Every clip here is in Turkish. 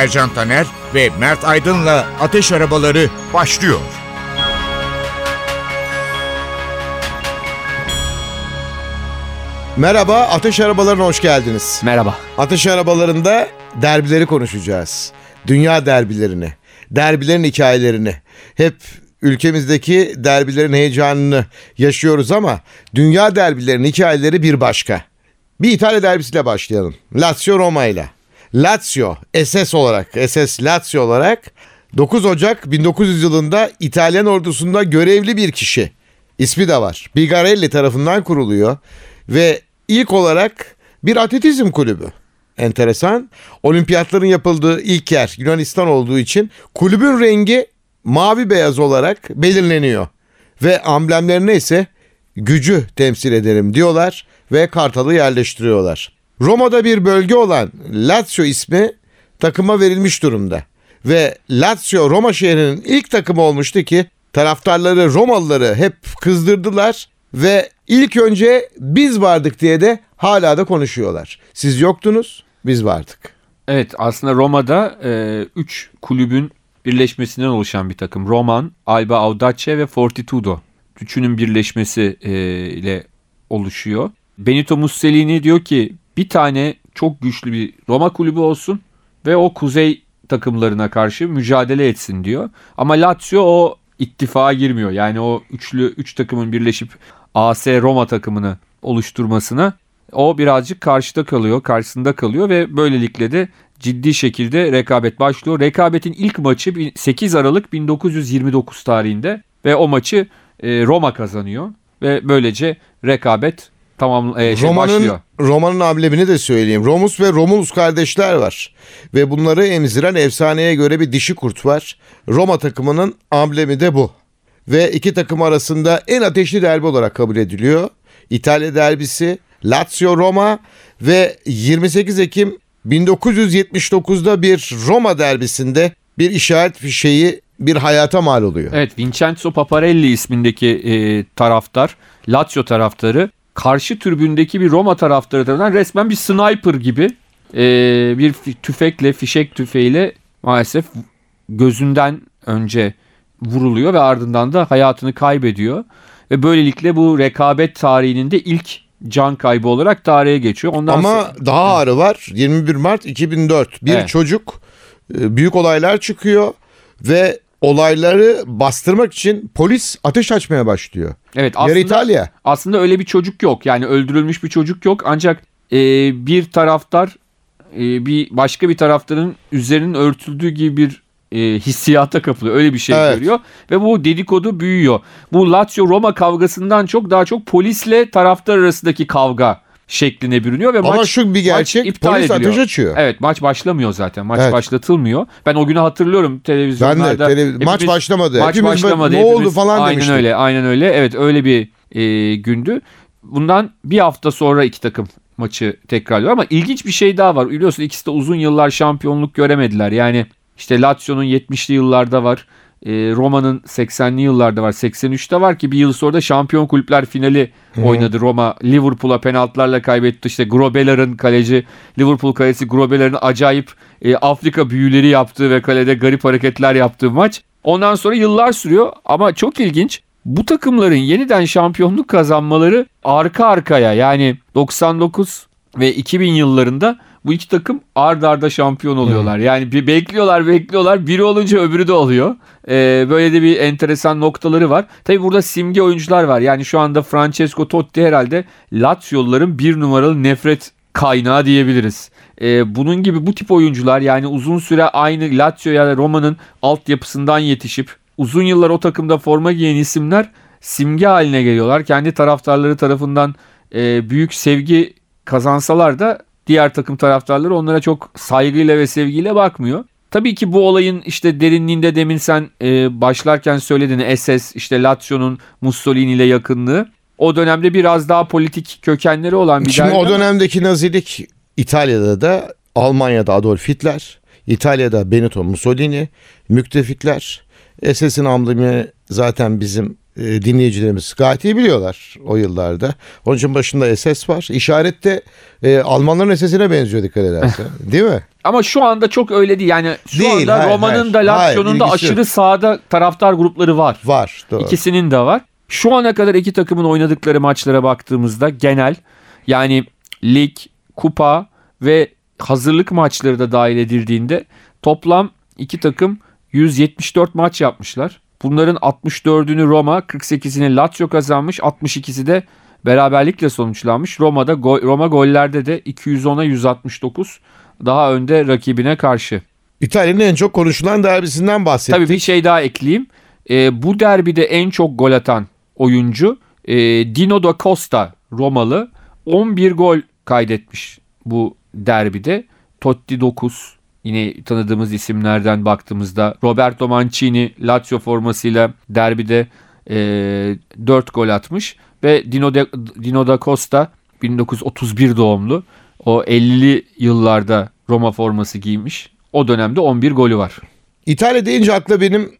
Ercan Taner ve Mert Aydın'la Ateş Arabaları başlıyor. Merhaba, Ateş Arabalarına hoş geldiniz. Merhaba. Ateş Arabalarında derbileri konuşacağız. Dünya derbilerini, derbilerin hikayelerini. Hep ülkemizdeki derbilerin heyecanını yaşıyoruz ama dünya derbilerin hikayeleri bir başka. Bir İtalya derbisiyle başlayalım. Lazio Roma ile. Lazio SS olarak, SS Lazio olarak 9 Ocak 1900 yılında İtalyan ordusunda görevli bir kişi. İsmi de var. Bigarelli tarafından kuruluyor ve ilk olarak bir atletizm kulübü. Enteresan. Olimpiyatların yapıldığı ilk yer Yunanistan olduğu için kulübün rengi mavi beyaz olarak belirleniyor. Ve amblemlerine ise gücü temsil ederim diyorlar ve kartalı yerleştiriyorlar. Roma'da bir bölge olan Lazio ismi takıma verilmiş durumda. Ve Lazio Roma şehrinin ilk takımı olmuştu ki taraftarları Romalıları hep kızdırdılar ve ilk önce biz vardık diye de hala da konuşuyorlar. Siz yoktunuz, biz vardık. Evet aslında Roma'da 3 e, kulübün birleşmesinden oluşan bir takım. Roman, Alba Audace ve Fortitudo. Üçünün birleşmesi e, ile oluşuyor. Benito Mussolini diyor ki bir tane çok güçlü bir Roma kulübü olsun ve o kuzey takımlarına karşı mücadele etsin diyor. Ama Lazio o ittifaka girmiyor. Yani o üçlü üç takımın birleşip AS Roma takımını oluşturmasına o birazcık karşıda kalıyor, karşısında kalıyor ve böylelikle de ciddi şekilde rekabet başlıyor. Rekabetin ilk maçı 8 Aralık 1929 tarihinde ve o maçı e, Roma kazanıyor ve böylece rekabet tamam e, şey Roma'nın, başlıyor. Roma'nın amblemini de söyleyeyim. Romus ve Romulus kardeşler var. Ve bunları emziren efsaneye göre bir dişi kurt var. Roma takımının amblemi de bu. Ve iki takım arasında en ateşli derbi olarak kabul ediliyor. İtalya derbisi, Lazio Roma ve 28 Ekim 1979'da bir Roma derbisinde bir işaret fişeği bir hayata mal oluyor. Evet Vincenzo Paparelli ismindeki e, taraftar, Lazio taraftarı karşı tribündeki bir Roma taraftarı tarafından resmen bir sniper gibi e, bir tüfekle, fişek tüfeğiyle maalesef gözünden önce vuruluyor ve ardından da hayatını kaybediyor. Ve böylelikle bu rekabet tarihinin de ilk can kaybı olarak tarihe geçiyor. Ondan Ama sonra... daha ağrı var. 21 Mart 2004 bir evet. çocuk e, büyük olaylar çıkıyor ve olayları bastırmak için polis ateş açmaya başlıyor. Evet aslında, Yer İtalya. Aslında öyle bir çocuk yok. Yani öldürülmüş bir çocuk yok. Ancak e, bir taraftar e, bir başka bir taraftarın üzerinin örtüldüğü gibi bir e, hissiyata kapılıyor. Öyle bir şey evet. görüyor. Ve bu dedikodu büyüyor. Bu Lazio Roma kavgasından çok daha çok polisle taraftar arasındaki kavga şekline bürünüyor ve Ama maç şu bir gerçek iptal polis ediliyor. ateş açıyor. Evet maç başlamıyor zaten. Maç evet. başlatılmıyor. Ben o günü hatırlıyorum televizyonlarda. Ben de televiz- maç başlamadı. Maç hepimiz başlamadı. Ne hepimiz, oldu falan aynen demiştik. öyle. Aynen öyle. Evet öyle bir e, gündü. Bundan bir hafta sonra iki takım maçı tekrarlıyor ama ilginç bir şey daha var. Biliyorsun ikisi de uzun yıllar şampiyonluk göremediler. Yani işte Lazio'nun 70'li yıllarda var. E, Roma'nın 80'li yıllarda var. 83'te var ki bir yıl sonra da şampiyon kulüpler finali Hı. oynadı Roma. Liverpool'a penaltılarla kaybetti. İşte Grobeller'ın kaleci Liverpool kalesi Grobeller'ın acayip e, Afrika büyüleri yaptığı ve kalede garip hareketler yaptığı maç. Ondan sonra yıllar sürüyor ama çok ilginç. Bu takımların yeniden şampiyonluk kazanmaları arka arkaya yani 99 ve 2000 yıllarında bu iki takım ard arda şampiyon oluyorlar. Hmm. Yani bir bekliyorlar bekliyorlar biri olunca öbürü de oluyor. Ee, böyle de bir enteresan noktaları var. Tabi burada simge oyuncular var. Yani şu anda Francesco Totti herhalde Lazio'luların bir numaralı nefret kaynağı diyebiliriz. Ee, bunun gibi bu tip oyuncular yani uzun süre aynı Lazio ya da Roma'nın altyapısından yetişip uzun yıllar o takımda forma giyen isimler simge haline geliyorlar. Kendi taraftarları tarafından e, büyük sevgi kazansalar da diğer takım taraftarları onlara çok saygıyla ve sevgiyle bakmıyor. Tabii ki bu olayın işte derinliğinde demin sen e, başlarken söyledin SS işte Lazio'nun Mussolini ile yakınlığı. O dönemde biraz daha politik kökenleri olan bir Şimdi o ama- dönemdeki nazilik İtalya'da da Almanya'da Adolf Hitler, İtalya'da Benito Mussolini, müttefikler. SS'in amblemi zaten bizim e, dinleyicilerimiz gayet iyi biliyorlar o yıllarda. Onun için başında SS var. İşaret de e, Almanların SS'ine benziyor dikkat edersen. Değil mi? Ama şu anda çok öyle değil. Yani şu Değil, anda hayır, Roma'nın hayır. da Lazio'nun da aşırı yok. sağda taraftar grupları var. Var. Doğru. İkisinin de var. Şu ana kadar iki takımın oynadıkları maçlara baktığımızda genel yani lig, kupa ve hazırlık maçları da dahil edildiğinde toplam iki takım 174 maç yapmışlar. Bunların 64'ünü Roma, 48'ini Lazio kazanmış, 62'si de beraberlikle sonuçlanmış. Roma'da go- Roma gollerde de 210'a 169 daha önde rakibine karşı. İtalya'nın en çok konuşulan derbisinden bahsettik. Tabii bir şey daha ekleyeyim. Ee, bu derbide en çok gol atan oyuncu e, Dino da Costa Romalı 11 gol kaydetmiş bu derbide. Totti 9 yine tanıdığımız isimlerden baktığımızda Roberto Mancini Lazio formasıyla derbide e, 4 gol atmış ve Dino, de, Dino da Costa 1931 doğumlu o 50'li yıllarda Roma forması giymiş. O dönemde 11 golü var. İtalya deyince akla benim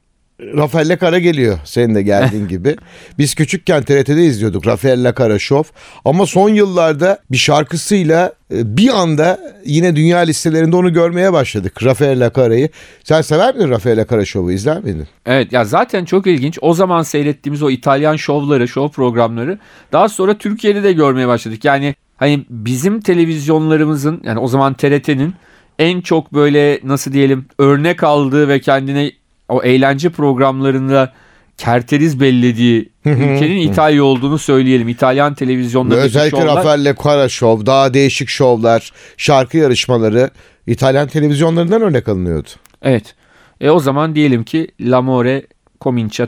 Rafael Lecara geliyor senin de geldiğin gibi. Biz küçükken TRT'de izliyorduk Rafael Lecara Show ama son yıllarda bir şarkısıyla e, bir anda yine dünya listelerinde onu görmeye başladık Rafael Lecara'yı. Sen sever miydin Rafael Lecara Show'u izler miydin? Evet ya zaten çok ilginç. O zaman seyrettiğimiz o İtalyan şovları, şov programları daha sonra Türkiye'de de görmeye başladık. Yani hani bizim televizyonlarımızın yani o zaman TRT'nin en çok böyle nasıl diyelim örnek aldığı ve kendine o eğlence programlarında kerteriz bellediği ülkenin İtalya olduğunu söyleyelim. İtalyan Ve televizyonlarındaki özellikle şovlar. Rafael Lecara Show, daha değişik şovlar, şarkı yarışmaları İtalyan televizyonlarından örnek alınıyordu. Evet. E o zaman diyelim ki L'amore comincia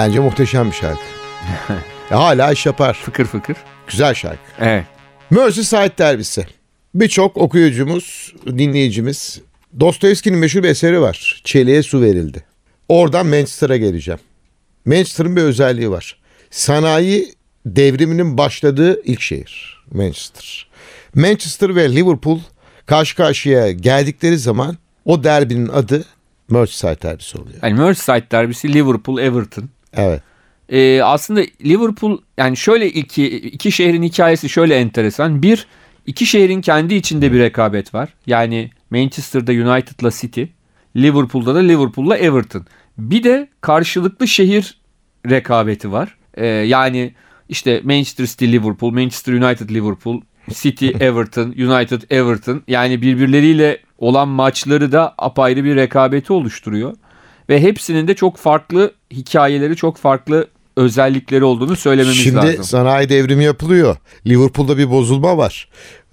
Bence muhteşem bir şarkı. E, hala iş yapar. Fıkır fıkır. Güzel şarkı. Evet. Merseyside derbisi. Birçok okuyucumuz, dinleyicimiz Dostoyevski'nin meşhur bir eseri var. Çeliğe su verildi. Oradan Manchester'a geleceğim. Manchester'ın bir özelliği var. Sanayi devriminin başladığı ilk şehir Manchester. Manchester ve Liverpool karşı karşıya geldikleri zaman o derbinin adı Merseyside derbisi oluyor. Yani Merseyside derbisi Liverpool Everton. Evet. Ee, aslında Liverpool yani şöyle iki iki şehrin hikayesi şöyle enteresan. Bir iki şehrin kendi içinde bir rekabet var. Yani Manchester'da United'la City, Liverpool'da da Liverpool'la Everton. Bir de karşılıklı şehir rekabeti var. Ee, yani işte Manchester City Liverpool, Manchester United Liverpool, City Everton, United Everton yani birbirleriyle olan maçları da apayrı bir rekabeti oluşturuyor. Ve hepsinin de çok farklı hikayeleri, çok farklı özellikleri olduğunu söylememiz Şimdi lazım. sanayi devrimi yapılıyor. Liverpool'da bir bozulma var.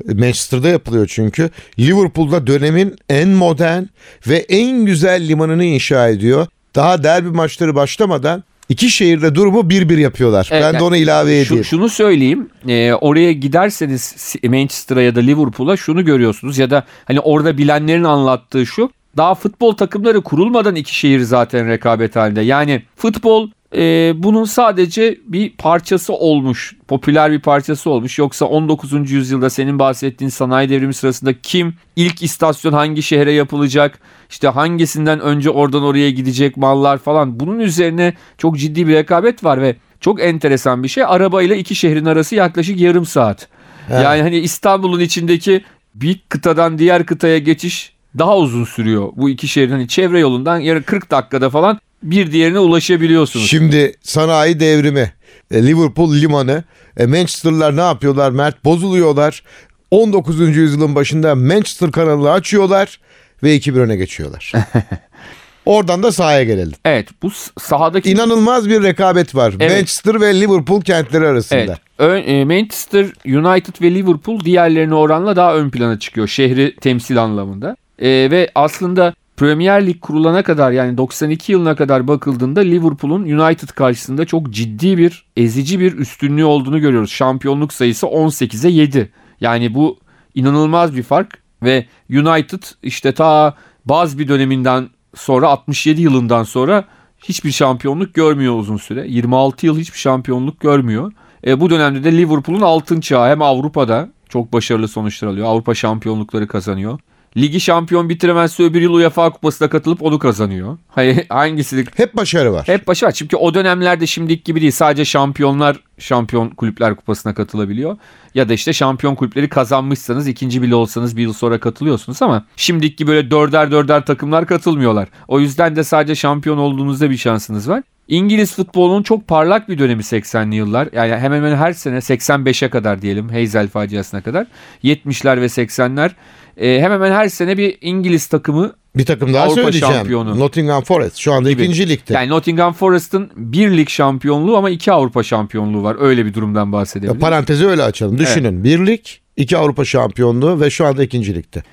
Manchester'da yapılıyor çünkü. Liverpool'da dönemin en modern ve en güzel limanını inşa ediyor. Daha derbi maçları başlamadan iki şehirde durumu bir bir yapıyorlar. Evet, ben de yani onu ilave Şu- edeyim. şunu söyleyeyim. e, oraya giderseniz Manchester'a ya da Liverpool'a şunu görüyorsunuz ya da hani orada bilenlerin anlattığı şu. Daha futbol takımları kurulmadan iki şehir zaten rekabet halinde. Yani futbol e, bunun sadece bir parçası olmuş. Popüler bir parçası olmuş. Yoksa 19. yüzyılda senin bahsettiğin sanayi devrimi sırasında kim ilk istasyon hangi şehre yapılacak? işte hangisinden önce oradan oraya gidecek mallar falan. Bunun üzerine çok ciddi bir rekabet var ve çok enteresan bir şey. Arabayla iki şehrin arası yaklaşık yarım saat. Evet. Yani hani İstanbul'un içindeki bir kıtadan diğer kıtaya geçiş daha uzun sürüyor. Bu iki şehrin hani çevre yolundan yarı 40 dakikada falan bir diğerine ulaşabiliyorsunuz. Şimdi sanayi devrimi, e, Liverpool limanı, e, Manchester'lar ne yapıyorlar Mert? Bozuluyorlar. 19. yüzyılın başında Manchester kanalı açıyorlar ve 2-1 öne geçiyorlar. Oradan da sahaya gelelim. Evet bu sahadaki İnanılmaz bir rekabet var. Evet. Manchester ve Liverpool kentleri arasında. Evet. E, Manchester United ve Liverpool diğerlerine oranla daha ön plana çıkıyor şehri temsil anlamında. E, ve aslında Premier Lig kurulana kadar yani 92 yılına kadar bakıldığında Liverpool'un United karşısında çok ciddi bir ezici bir üstünlüğü olduğunu görüyoruz. Şampiyonluk sayısı 18'e 7. Yani bu inanılmaz bir fark ve United işte ta bazı bir döneminden sonra 67 yılından sonra hiçbir şampiyonluk görmüyor uzun süre. 26 yıl hiçbir şampiyonluk görmüyor. E, bu dönemde de Liverpool'un altın çağı hem Avrupa'da çok başarılı sonuçlar alıyor. Avrupa şampiyonlukları kazanıyor. Ligi şampiyon bitiremezse öbür yıl UEFA kupasına katılıp onu kazanıyor. Hayır, hangisi Hep başarı var. hep başı var. Çünkü o dönemlerde şimdiki gibi değil. Sadece şampiyonlar şampiyon kulüpler kupasına katılabiliyor. Ya da işte şampiyon kulüpleri kazanmışsanız ikinci bile olsanız bir yıl sonra katılıyorsunuz ama şimdiki böyle dörder dörder takımlar katılmıyorlar. O yüzden de sadece şampiyon olduğunuzda bir şansınız var. İngiliz futbolunun çok parlak bir dönemi 80'li yıllar. Yani hemen hemen her sene 85'e kadar diyelim Hazel faciasına kadar. 70'ler ve 80'ler. E, hemen hemen her sene bir İngiliz takımı Bir takım daha Avrupa söyleyeceğim. şampiyonu. Nottingham Forest şu anda Gibi. ikinci ligde. Yani Nottingham Forest'ın bir lig şampiyonluğu ama iki Avrupa şampiyonluğu var. Öyle bir durumdan bahsedebiliriz. Parantezi öyle açalım. Düşünün. Bir lig, iki Avrupa şampiyonluğu ve şu anda ikinci ligde.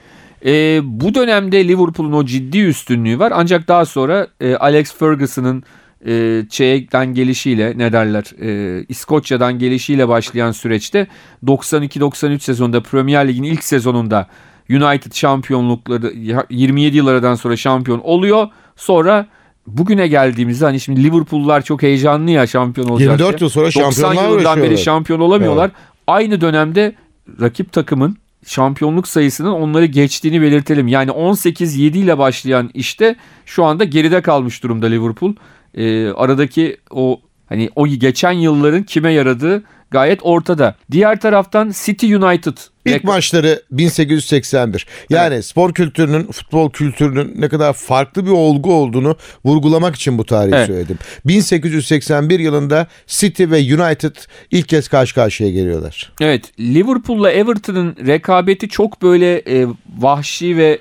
Ee, bu dönemde Liverpool'un o ciddi üstünlüğü var. Ancak daha sonra e, Alex Ferguson'ın e, şeyden gelişiyle ne derler e, İskoçya'dan gelişiyle başlayan süreçte 92-93 sezonunda Premier Lig'in ilk sezonunda United şampiyonlukları 27 yıl aradan sonra şampiyon oluyor. Sonra bugüne geldiğimizde hani şimdi Liverpool'lar çok heyecanlı ya şampiyon olacak 24 diye. yıl sonra 90 şampiyonluğa yılından beri şampiyon olamıyorlar. Aynı dönemde rakip takımın şampiyonluk sayısının onları geçtiğini belirtelim. Yani 18-7 ile başlayan işte şu anda geride kalmış durumda Liverpool. Ee, aradaki o hani o geçen yılların kime yaradığı gayet ortada. Diğer taraftan City United İlk maçları 1881. Yani spor kültürünün, futbol kültürünün ne kadar farklı bir olgu olduğunu vurgulamak için bu tarihi Evet. söyledim. 1881 yılında City ve United ilk kez karşı karşıya geliyorlar. Evet Liverpool'la Everton'ın rekabeti çok böyle e, vahşi ve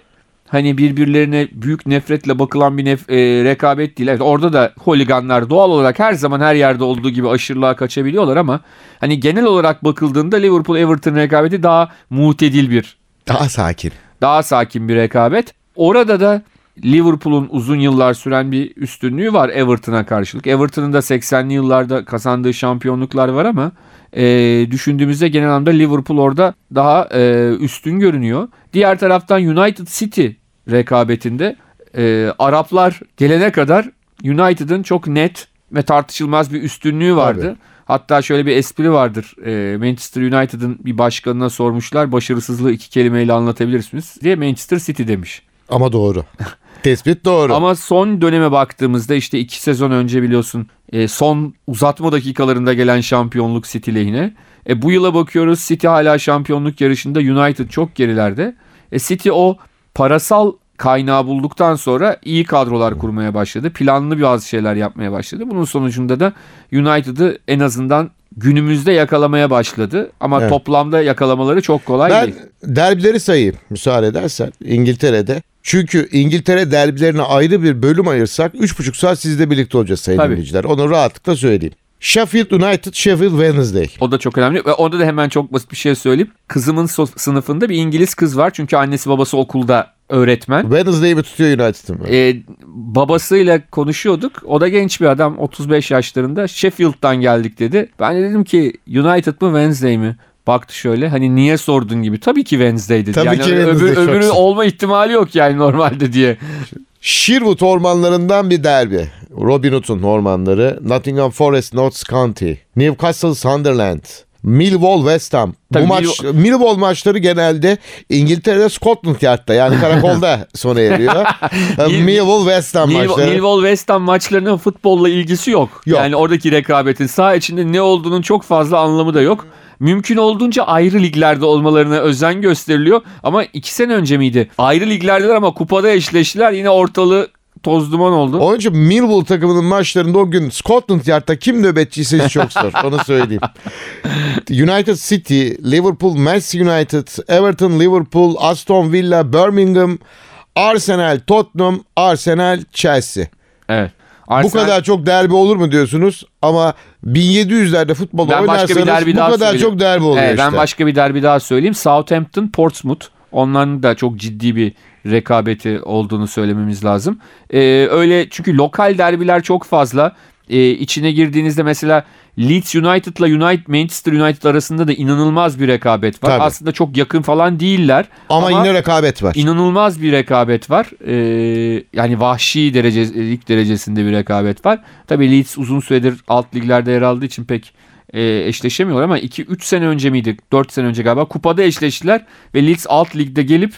hani birbirlerine büyük nefretle bakılan bir nef- e, rekabet değil. Evet orada da holiganlar doğal olarak her zaman her yerde olduğu gibi aşırılığa kaçabiliyorlar ama hani genel olarak bakıldığında Liverpool Everton rekabeti daha mutedil bir Daha sakin. daha sakin bir rekabet. Orada da Liverpool'un uzun yıllar süren bir üstünlüğü var Everton'a karşılık. Everton'un da 80'li yıllarda kazandığı şampiyonluklar var ama e, düşündüğümüzde genel anlamda Liverpool orada daha e, üstün görünüyor. Diğer taraftan United City rekabetinde e, Araplar gelene kadar United'ın çok net ve tartışılmaz bir üstünlüğü vardı. Tabii. Hatta şöyle bir espri vardır. E, Manchester United'ın bir başkanına sormuşlar başarısızlığı iki kelimeyle anlatabilirsiniz diye Manchester City demiş. Ama doğru. Tespit doğru. Ama son döneme baktığımızda işte iki sezon önce biliyorsun e, son uzatma dakikalarında gelen şampiyonluk City lehine. E, bu yıla bakıyoruz City hala şampiyonluk yarışında United çok gerilerde. E, City o parasal kaynağı bulduktan sonra iyi kadrolar kurmaya başladı. Planlı bazı şeyler yapmaya başladı. Bunun sonucunda da United'ı en azından günümüzde yakalamaya başladı. Ama Evet. toplamda yakalamaları çok kolay Ben değil. derbileri sayayım müsaade edersen İngiltere'de. Çünkü İngiltere derbilerine ayrı bir bölüm ayırsak 3,5 saat sizle birlikte olacağız sayın dinleyiciler. Onu rahatlıkla söyleyeyim. Sheffield United, Sheffield Wednesday. O da çok önemli. Ve onda da hemen çok basit bir şey söyleyeyim. Kızımın sınıfında bir İngiliz kız var. Çünkü annesi babası okulda öğretmen. Wednesday'i mi tutuyor United'ı mı? Ee, babasıyla konuşuyorduk. O da genç bir adam 35 yaşlarında. Sheffield'dan geldik dedi. Ben de dedim ki United mı Wednesday mi? Baktı şöyle hani niye sordun gibi. Tabii ki Wednesday dedi. Tabii yani ki öbür, Wednesday, çok öbürü olma ihtimali yok yani normalde diye. Sherwood ormanlarından bir derbi. Robin Hood'un ormanları. Nottingham Forest, Notts County. Newcastle, Sunderland. Millwall, West Ham. Tabii Bu maç Mill- Millwall maçları genelde İngiltere'de Scotland Yard'da yani karakolda sona eriyor. Mill- Millwall, West Ham Mill- maçları. Millwall West Ham maçlarının futbolla ilgisi yok. Yok. Yani oradaki rekabetin sağ içinde ne olduğunun çok fazla anlamı da yok. Mümkün olduğunca ayrı liglerde olmalarına özen gösteriliyor. Ama iki sene önce miydi? Ayrı liglerdeler ama kupada eşleştiler. Yine ortalığı toz duman oldu. Onun için Millwall takımının maçlarında o gün Scotland Yard'da kim nöbetçiyse çok zor. Onu söyleyeyim. United City, Liverpool, Manchester United, Everton, Liverpool, Aston Villa, Birmingham, Arsenal, Tottenham, Arsenal, Chelsea. Evet. Bu Arsenal- kadar çok derbi olur mu diyorsunuz? Ama 1700'lerde futbol Ben başka bir oynarsanız derbi bu daha kadar söyleyeyim. çok derbi oluyor Evet, işte. Ben başka bir derbi daha söyleyeyim. Southampton, Portsmouth. Onların da çok ciddi bir rekabeti olduğunu söylememiz lazım. Ee, öyle çünkü lokal derbiler çok fazla. Ee, içine girdiğinizde mesela Leeds United'la United Manchester United arasında da inanılmaz bir rekabet var. Tabii. Aslında çok yakın falan değiller. ama, yine rekabet var. İnanılmaz bir rekabet var. Ee, yani vahşi derecelik derecesinde bir rekabet var. Tabii Leeds uzun süredir alt liglerde yer aldığı için pek e, eşleşemiyorlar ama 2-3 sene önce miydi? 4 sene önce galiba kupada eşleştiler ve Leeds alt ligde gelip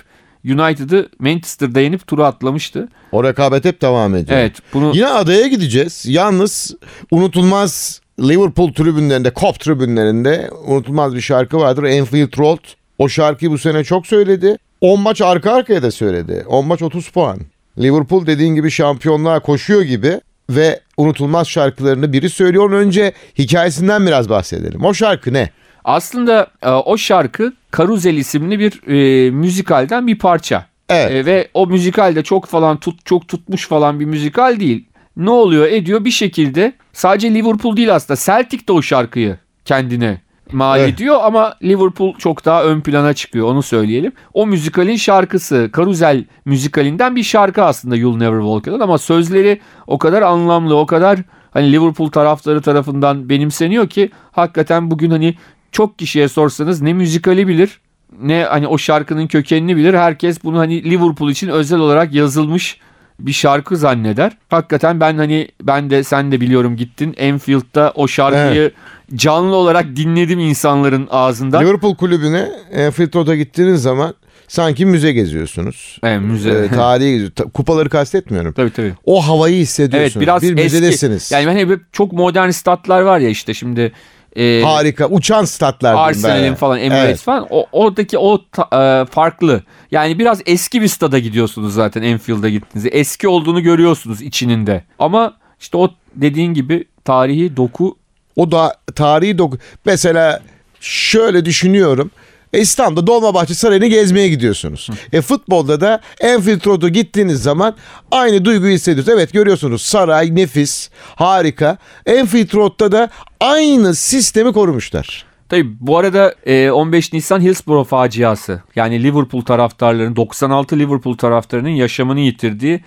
United'ı Manchester'da yenip turu atlamıştı. O rekabet hep devam ediyor. Evet bunu Yine adaya gideceğiz. Yalnız unutulmaz Liverpool tribünlerinde, Kop tribünlerinde unutulmaz bir şarkı vardır. Enfield Road. O şarkıyı bu sene çok söyledi. 10 maç arka arkaya da söyledi. 10 maç 30 puan. Liverpool dediğin gibi şampiyonluğa koşuyor gibi ve unutulmaz şarkılarını biri söylüyor. Önce hikayesinden biraz bahsedelim. O şarkı ne? Aslında e, o şarkı Karuzel isimli bir e, müzikalden bir parça. Evet. E, ve o müzikal de çok falan tut çok tutmuş falan bir müzikal değil. Ne oluyor ediyor bir şekilde sadece Liverpool değil aslında Celtic de o şarkıyı kendine mal Evet. ediyor ama Liverpool çok daha ön plana çıkıyor onu söyleyelim. O müzikalin şarkısı Karuzel müzikalinden bir şarkı aslında You'll Never Walk Alone ama sözleri o kadar anlamlı o kadar hani Liverpool taraftarı tarafından benimseniyor ki hakikaten bugün hani çok kişiye sorsanız ne müzikali bilir ne hani o şarkının kökenini bilir. Herkes bunu hani Liverpool için özel olarak yazılmış bir şarkı zanneder. Hakikaten ben hani ben de sen de biliyorum gittin Enfield'da o şarkıyı canlı olarak dinledim insanların ağzından. Liverpool kulübüne Enfield Road'a gittiğiniz zaman sanki müze geziyorsunuz. Evet, müze. Ee, tarihi Kupaları kastetmiyorum. tabii tabii. O havayı hissediyorsunuz. Evet biraz bir eski. müzedesiniz. Yani hani hep çok modern statlar var ya işte şimdi. E, Harika. Uçan statlar. Arsenal'in yani. falan Emirates Evet. falan o, oradaki o ta- e, farklı. Yani biraz eski bir stada gidiyorsunuz zaten Enfield'a gittiğinizde. Eski olduğunu görüyorsunuz içinin de. Ama işte o dediğin gibi tarihi doku O da tarihi doku. Mesela şöyle düşünüyorum. E, İstanbul'da Dolmabahçe Sarayı'nı gezmeye gidiyorsunuz. E futbolda da Enfield gittiğiniz zaman aynı duyguyu hissediyorsunuz. Evet görüyorsunuz saray nefis, harika. Enfield Road'da da aynı sistemi korumuşlar. Tabii bu arada e, 15 Nisan Hillsborough faciası yani Liverpool taraftarlarının 96 Liverpool taraftarının yaşamını yitirdiği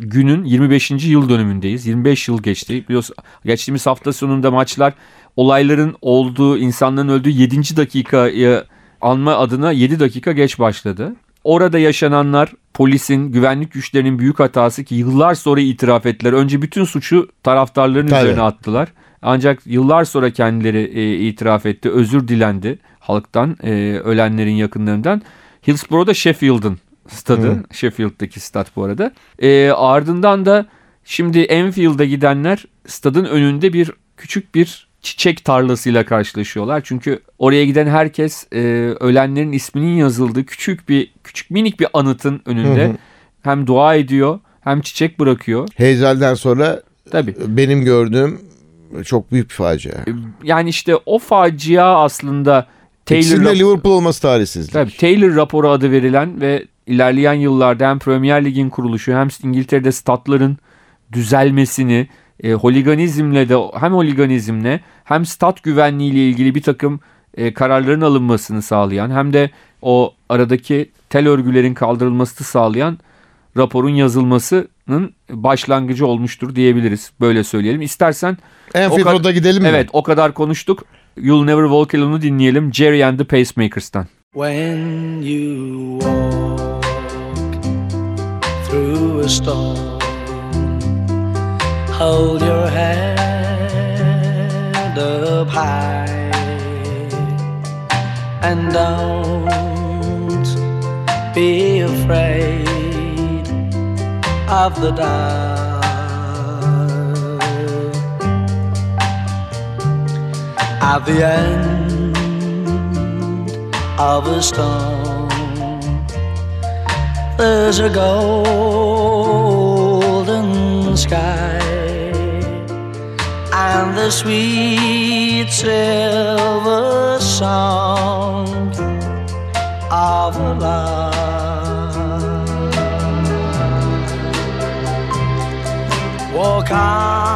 günün 25. yıl dönümündeyiz. 25 yıl geçti. Biliyorsun geçtiğimiz hafta sonunda maçlar olayların olduğu, insanların öldüğü 7. dakikayı anma adına 7 dakika geç başladı. Orada yaşananlar polisin, güvenlik güçlerinin büyük hatası ki yıllar sonra itiraf ettiler. Önce bütün suçu taraftarların Tabii. üzerine attılar. Ancak yıllar sonra kendileri e, itiraf etti, özür dilendi halktan, e, ölenlerin yakınlarından. Hillsborough'da Sheffield'ın stadı, Sheffield'daki stat bu arada. E, ardından da şimdi Enfield'a gidenler stadın önünde bir küçük bir çiçek tarlasıyla karşılaşıyorlar. Çünkü oraya giden herkes e, ölenlerin isminin yazıldığı küçük bir küçük minik bir anıtın önünde Hı hı. hem dua ediyor hem çiçek bırakıyor. Heyezel'den sonra Tabii. benim gördüğüm çok büyük bir facia. Yani işte o facia aslında Taylor, İkisinin de rap- Liverpool olması talihsizlik. Tabii, Taylor raporu adı verilen ve ilerleyen yıllarda hem Premier Lig'in kuruluşu hem İngiltere'de statların düzelmesini e, holiganizmle de hem holiganizmle hem stat güvenliği ile ilgili bir takım e, kararların alınmasını sağlayan hem de o aradaki tel örgülerin kaldırılmasını sağlayan raporun yazılmasının başlangıcı olmuştur diyebiliriz. Böyle söyleyelim. İstersen Enfield O kadar- Road'a gidelim mi? evet o kadar konuştuk. You'll Never Walk Alone'u dinleyelim. Jerry and the Pacemakers'tan. When you walk through a storm, hold your head up high and don't be afraid of the dark. At the end of a storm. There's a golden sky and the sweet silver song of lark. Walk on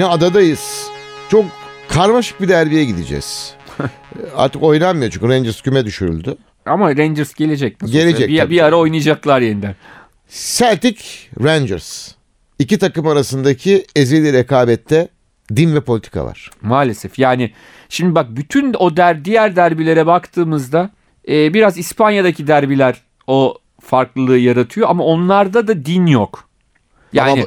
Yine adadayız. Çok karmaşık bir derbiye gideceğiz. Artık oynanmıyor çünkü Rangers küme düşürüldü. Ama Rangers gelecek. nasıl Gelecek. Bir, tabii. bir ara oynayacaklar yeniden. Celtic Rangers. İki takım arasındaki ezeli rekabette din ve politika var. Maalesef yani şimdi bak bütün o der diğer derbilere baktığımızda e, biraz İspanya'daki derbiler o farklılığı yaratıyor ama onlarda da din yok. Yani Ama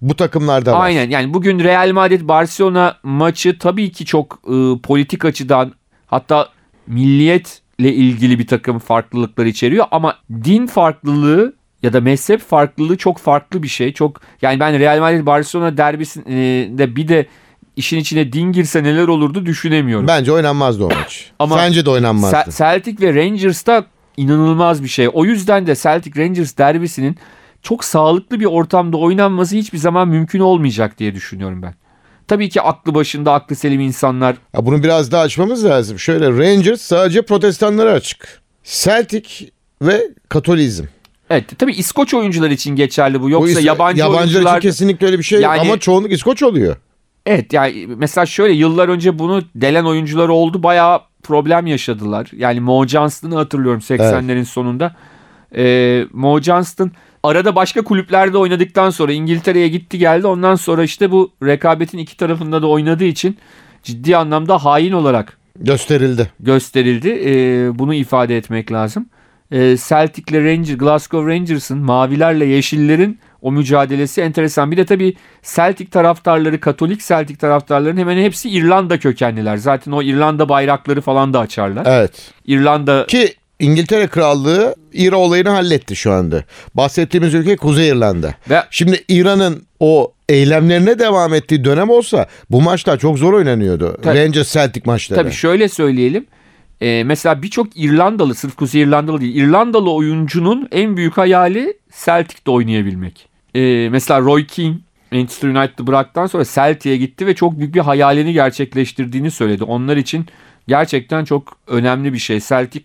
bu takımlarda var. aynen yani bugün Real Madrid Barcelona maçı tabii ki çok e, politik açıdan hatta milliyetle ilgili bir takım farklılıklar içeriyor ama din farklılığı ya da mezhep farklılığı çok farklı bir şey. Çok yani ben Real Madrid Barcelona derbisinde bir de işin içine din girse neler olurdu düşünemiyorum. Bence oynanmazdı o maç. Ama Sence de oynanmazdı. Celtic ve Rangers'ta inanılmaz bir şey. O yüzden de Celtic Rangers derbisinin çok sağlıklı bir ortamda oynanması hiçbir zaman mümkün olmayacak diye düşünüyorum ben. Tabii ki aklı başında aklı selim insanlar Ya bunu biraz daha açmamız lazım. Şöyle Rangers sadece protestanlara açık. Celtic ve Katolizm. Evet tabii İskoç oyuncular için geçerli bu. Bu Yoksa ise- yabancı yabancılar oyuncular için kesinlikle öyle bir şey. Yani- ama çoğunluk İskoç oluyor. Evet yani mesela şöyle yıllar önce bunu delen oyuncular oldu. Bayağı problem yaşadılar. Yani Mo Johnston'ı hatırlıyorum 80'lerin sonunda. Ee, Mo Johnston arada başka kulüplerde oynadıktan sonra İngiltere'ye gitti geldi. Ondan sonra işte bu rekabetin iki tarafında da oynadığı için ciddi anlamda hain olarak Gösterildi. gösterildi. Ee, bunu ifade etmek lazım. Ee, Celtic'le Ranger, Glasgow Rangers'ın mavilerle yeşillerin o mücadelesi enteresan. Bir de tabii Celtic taraftarları, Katolik Celtic taraftarların hemen hepsi İrlanda kökenliler. Zaten o İrlanda bayrakları falan da açarlar. Evet. İrlanda Ki İngiltere Krallığı İran olayını halletti şu anda. Bahsettiğimiz ülke Kuzey İrlanda. ve Şimdi İran'ın o eylemlerine devam ettiği dönem olsa bu maçlar çok zor oynanıyordu. Tabii. Rangers Celtic maçları. tabii şöyle söyleyelim. Ee, mesela birçok İrlandalı, sırf Kuzey İrlandalı değil, İrlandalı oyuncunun en büyük hayali Celtic'te oynayabilmek. Ee, mesela Roy Keane Manchester United'ı bıraktıktan sonra Celtic'e gitti ve çok büyük bir hayalini gerçekleştirdiğini söyledi. Onlar için gerçekten çok önemli bir şey. Celtic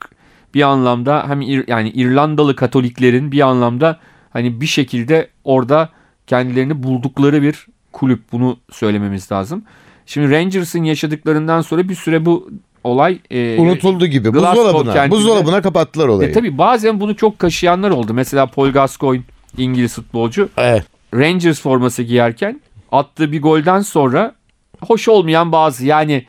bir anlamda hem İr- yani İrlandalı Katoliklerin bir anlamda hani bir şekilde orada kendilerini buldukları bir kulüp. Bunu söylememiz lazım. Şimdi Rangers'ın yaşadıklarından sonra bir süre bu olay e, Unutuldu gibi. Glasgow Buzdolabına, kentinde- buzdolabına kapattılar olayı. e, tabii bazen bunu çok kaşıyanlar oldu. Mesela Paul Gascoigne İngiliz futbolcu Evet. Rangers forması giyerken attığı bir golden sonra hoş olmayan bazı yani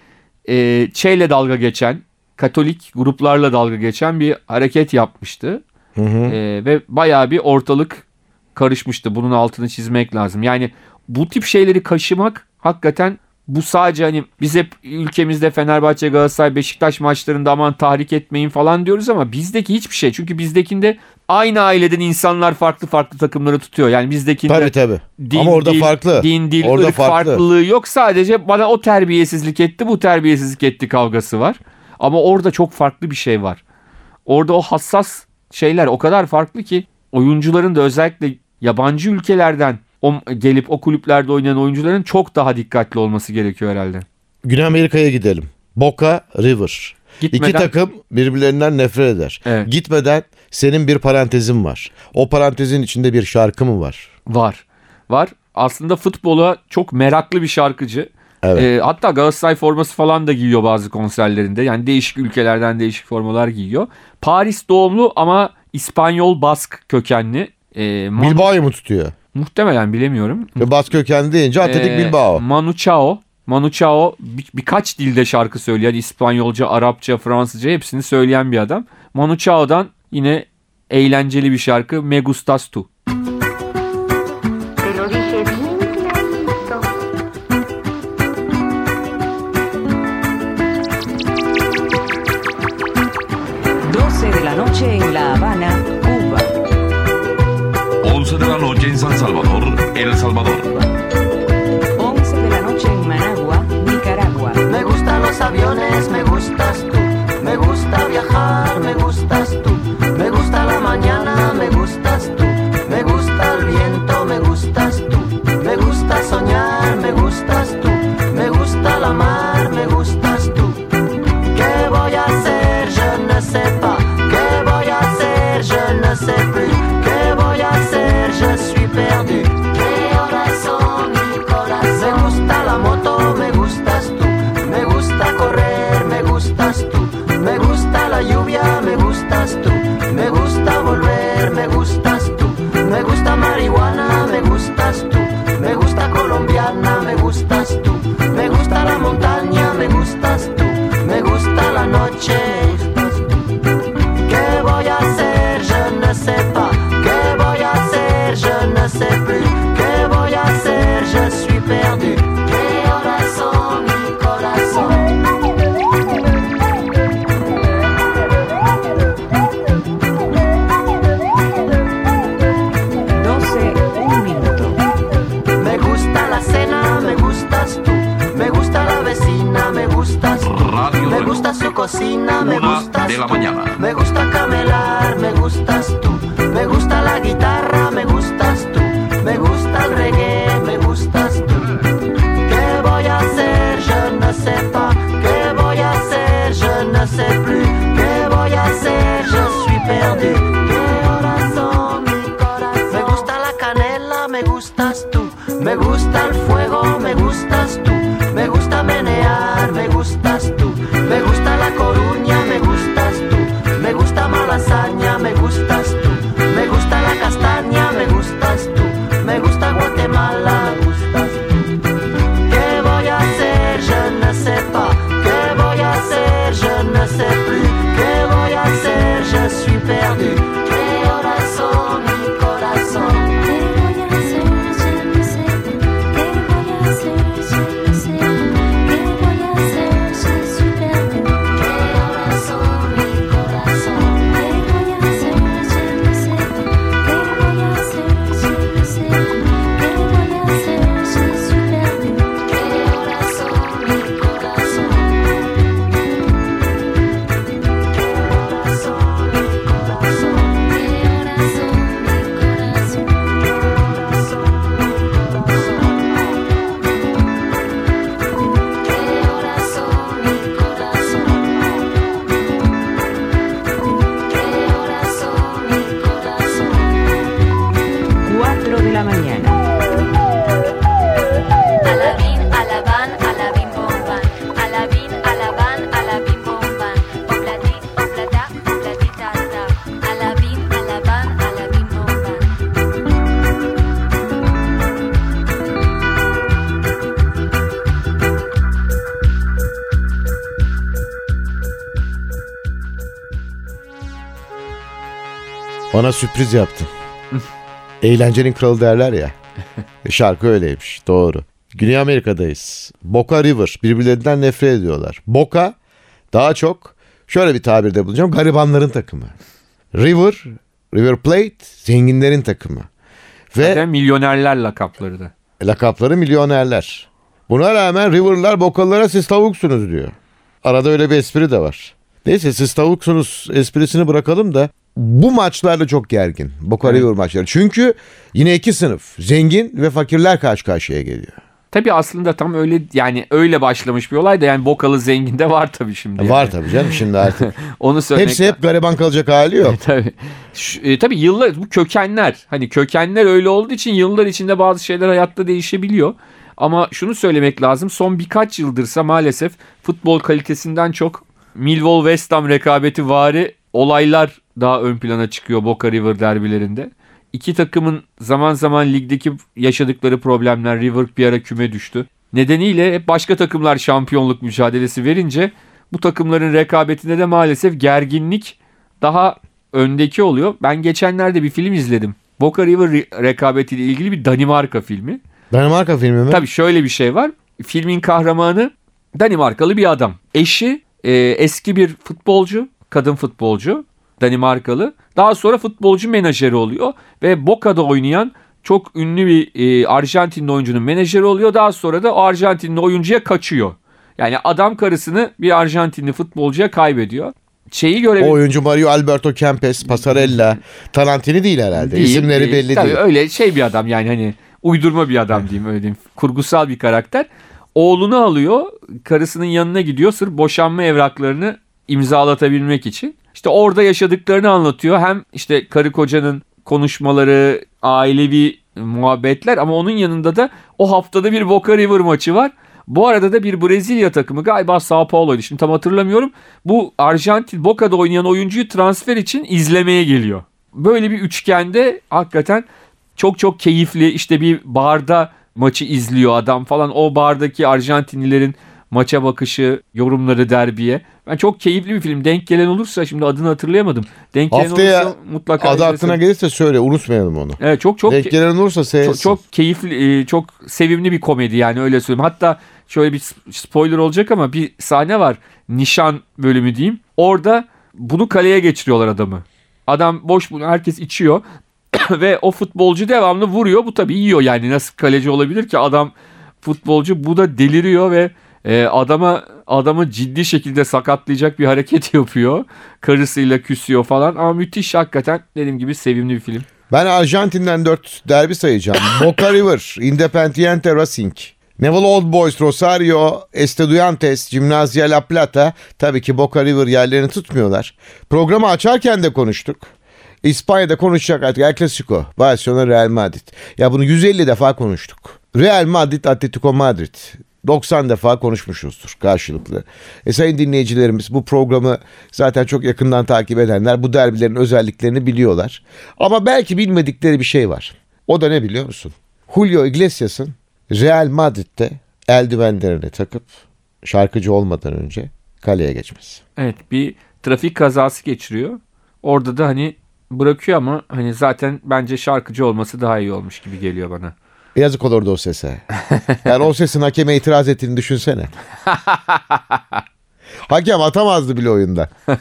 e, şeyle dalga geçen Katolik gruplarla dalga geçen bir hareket yapmıştı. Hı hı. E, ve bayağı bir ortalık karışmıştı. Bunun altını çizmek lazım. Yani bu tip şeyleri kaşımak hakikaten bu sadece hani biz hep ülkemizde Fenerbahçe, Galatasaray, Beşiktaş maçlarında aman tahrik etmeyin falan diyoruz ama bizdeki hiçbir şey. Çünkü bizdekinde aynı aileden insanlar farklı farklı takımları tutuyor. Yani bizdekinde Tabii tabii. din, Ama orada dil, farklı. din, dil, Orada ırk farklı. farklılığı yok. Sadece bana o terbiyesizlik etti, bu terbiyesizlik etti kavgası var. Ama orada çok farklı bir şey var. Orada o hassas şeyler o kadar farklı ki oyuncuların da özellikle yabancı ülkelerden o, gelip o kulüplerde oynayan oyuncuların çok daha dikkatli olması gerekiyor herhalde. Güney Amerika'ya gidelim. Boca River. Gitmeden- İki takım birbirlerinden nefret eder. Evet. Gitmeden senin bir parantezin var. O parantezin içinde bir şarkı mı var? Var. Var. Aslında futbola çok meraklı bir şarkıcı. Evet. Ee, hatta Galatasaray forması falan da giyiyor bazı konserlerinde. Yani değişik ülkelerden değişik formalar giyiyor. Paris doğumlu ama İspanyol Bask kökenli. Ee, Ma- Bilbao'yu mu tutuyor? muhtemelen bilemiyorum. Ve Bas kökenli deyince Atletik Ee, Bilbao. Manu Chao. Manu Chao bir- birkaç dilde şarkı söylüyor. Yani İspanyolca, Arapça, Fransızca hepsini söyleyen bir adam. Manu Chao'dan yine eğlenceli bir şarkı Me Gustas Tu. Noche en La Habana, Cuba. 11 de la noche en San Salvador, El Salvador. 11 de la noche en Managua, Nicaragua. Me gustan los aviones, me good. Bana sürpriz yaptın. Eğlencenin kralı derler ya. E, Şarkı öyleymiş. Doğru. Güney Amerika'dayız. Boca River. Birbirlerinden nefret ediyorlar. Boca daha çok şöyle bir tabirde bulacağım. Garibanların takımı. River, River Plate zenginlerin takımı. Ve Zaten milyonerler lakapları da. lakapları milyonerler. Buna rağmen River'lar Boca'lılara siz tavuksunuz diyor. Arada öyle bir espri de var. Neyse siz tavuksunuz esprisini bırakalım da bu maçlar da çok gergin. Boca Evet. River maçları. Çünkü yine iki sınıf. Zengin ve fakirler karşı karşıya geliyor. Tabii aslında tam öyle yani öyle başlamış bir olay da yani Bokalı zengin de var tabii şimdi. Var yani. tabii canım şimdi artık. Onu söylemek Hepsi hep gariban kalacak hali yok. tabii. Şu- e, tabii yıllar bu kökenler hani kökenler öyle olduğu için yıllar içinde bazı şeyler hayatta değişebiliyor. Ama şunu söylemek lazım son birkaç yıldırsa maalesef futbol kalitesinden çok Millwall West Ham rekabeti vari olaylar daha ön plana çıkıyor Boca River derbilerinde. İki takımın zaman zaman ligdeki yaşadıkları problemler River bir ara küme düştü. Nedeniyle hep başka takımlar şampiyonluk mücadelesi verince bu takımların rekabetinde de maalesef gerginlik daha öndeki oluyor. Ben geçenlerde bir film izledim. Boca River re- rekabetiyle ilgili bir Danimarka filmi. Danimarka filmi mi? Tabii şöyle bir şey var. Filmin kahramanı Danimarkalı bir adam. Eşi e, eski bir futbolcu, kadın futbolcu, Danimarkalı. Daha sonra futbolcu menajeri oluyor ve Boca'da oynayan çok ünlü bir e, Arjantinli oyuncunun menajeri oluyor. Daha sonra da o Arjantinli oyuncuya kaçıyor. Yani adam karısını bir Arjantinli futbolcuya kaybediyor. Şeyi O görebil oyuncu Mario Alberto Kempes, Pasarella, Tarantini değil herhalde. Değil, İsimleri değil. belli Tabii değil. öyle şey bir adam yani hani uydurma bir adam diyeyim öyle diyeyim. Kurgusal bir karakter. Oğlunu alıyor, karısının yanına gidiyor sırf boşanma evraklarını imzalatabilmek için. İşte orada yaşadıklarını anlatıyor. Hem işte karı kocanın konuşmaları, ailevi muhabbetler ama onun yanında da o haftada bir Boca River maçı var. Bu arada da bir Brezilya takımı galiba Sao Paulo'ydu şimdi tam hatırlamıyorum. Bu Arjantin Boca'da oynayan oyuncuyu transfer için izlemeye geliyor. Böyle bir üçgende hakikaten çok çok keyifli işte bir barda maçı izliyor adam falan. O bardaki Arjantinlilerin maça bakışı, yorumları derbiye. Ben çok keyifli bir film. Denk gelen olursa şimdi adını hatırlayamadım. Denk gelen Haftaya olursa mutlaka Adı izlesin. aklına gelirse söyle unutmayalım onu. Evet çok çok Denk gelen olursa çok, seyretsin. çok keyifli, e, çok sevimli bir komedi yani öyle söyleyeyim. Hatta şöyle bir spoiler olacak ama bir sahne var. Nişan bölümü diyeyim. Orada bunu kaleye geçiriyorlar adamı. Adam boş bunu herkes içiyor ve o futbolcu devamlı vuruyor. Bu tabii yiyor yani nasıl kaleci olabilir ki adam futbolcu bu da deliriyor ve Ee, adama adamı ciddi şekilde sakatlayacak bir hareket yapıyor. Karısıyla küsüyor falan ama müthiş hakikaten dediğim gibi sevimli bir film. Ben Arjantin'den 4 derbi sayacağım. Boca River, Independiente Racing. Neville Old Boys, Rosario, Estudiantes, Gimnasia La Plata. Tabii ki Boca River yerlerini tutmuyorlar. Programı açarken de konuştuk. İspanya'da konuşacak artık El Clasico. Barcelona Real Madrid. Ya bunu 150 defa konuştuk. Real Madrid, Atletico Madrid. 90 defa konuşmuşuzdur karşılıklı. E sayın dinleyicilerimiz bu programı zaten çok yakından takip edenler bu derbilerin özelliklerini biliyorlar. Ama belki bilmedikleri bir şey var. O da ne biliyor musun? Julio Iglesias'ın Real Madrid'de eldivenlerini takıp şarkıcı olmadan önce kaleye geçmesi. Evet bir trafik kazası geçiriyor. Orada da hani bırakıyor ama hani zaten bence şarkıcı olması daha iyi olmuş gibi geliyor bana. Yazık olurdu o sese. Yani o sesin hakeme itiraz ettiğini düşünsene. Hakem atamazdı bile oyunda.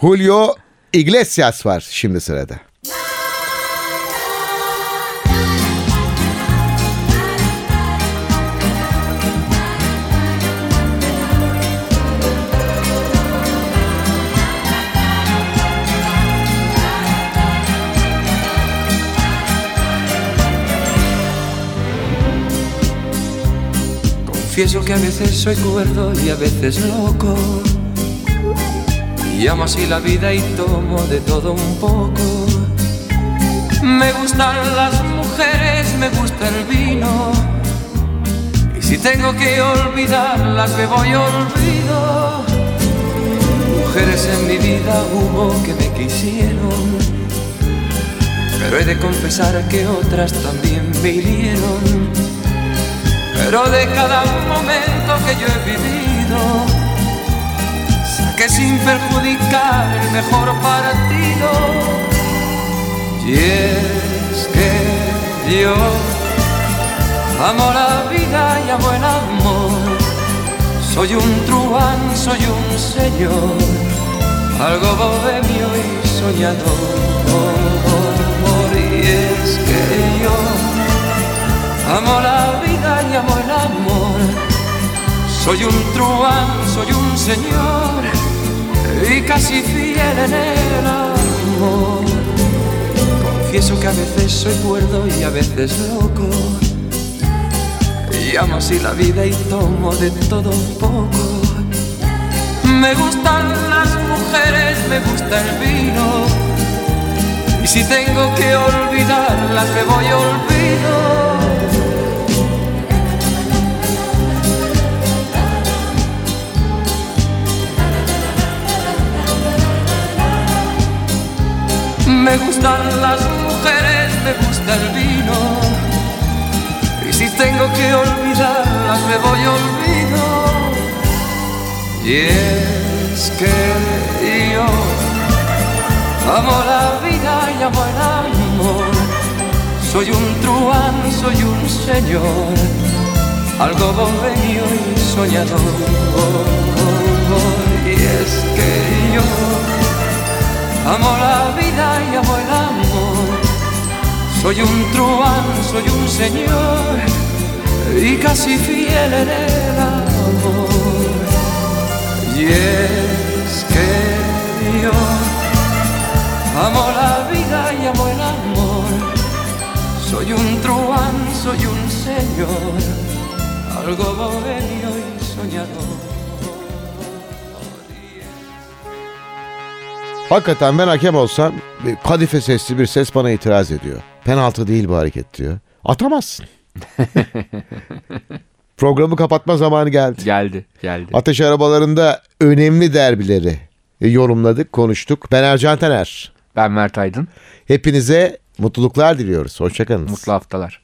Julio Iglesias var şimdi sırada. Confieso que a veces soy cuerdo y a veces loco. Y amo así la vida y tomo de todo un poco. Me gustan las mujeres, me gusta el vino. Y si tengo que olvidarlas, me voy olvido. Mujeres en mi vida hubo que me quisieron. Pero he de confesar que otras también me hirieron. Pero de cada momento que yo he vivido, saqué sin perjudicar el mejor partido. Y es que yo amo la vida y amo el amor. Soy un truán, soy un señor, algo bohemio y soñador. Y es que yo Amo la vida y amo el amor. Soy un truán, soy un señor y casi fiel en el amor. Confieso que a veces soy cuerdo y a veces loco. Y amo así la vida y tomo de todo un poco. Me gustan las mujeres, me gusta el vino. Y si tengo que olvidarlas, me voy olvido. Me gustan las mujeres, me gusta el vino. Y si tengo que olvidarlas, me voy olvido. Y es que yo amo la vida y amo el amor. Soy un truán, soy un señor, algo bohemio y soñador. Y es que yo Amo la vida y amo el amor. Soy un truán, soy un señor y casi fiel en el amor. Y es que yo amo la vida y amo el amor. Soy un truán, soy un señor, algo bohemio y soñador. Hakikaten ben hakem olsam kadife sesli bir ses bana itiraz ediyor. Penaltı değil bu hareket diyor. Atamazsın. Programı kapatma zamanı geldi. Geldi geldi. Ateş arabalarında önemli derbileri e, yorumladık, konuştuk. Ben Ercan Taner. Ben Mert Aydın. Hepinize mutluluklar diliyoruz. Hoşçakalın. Mutlu haftalar.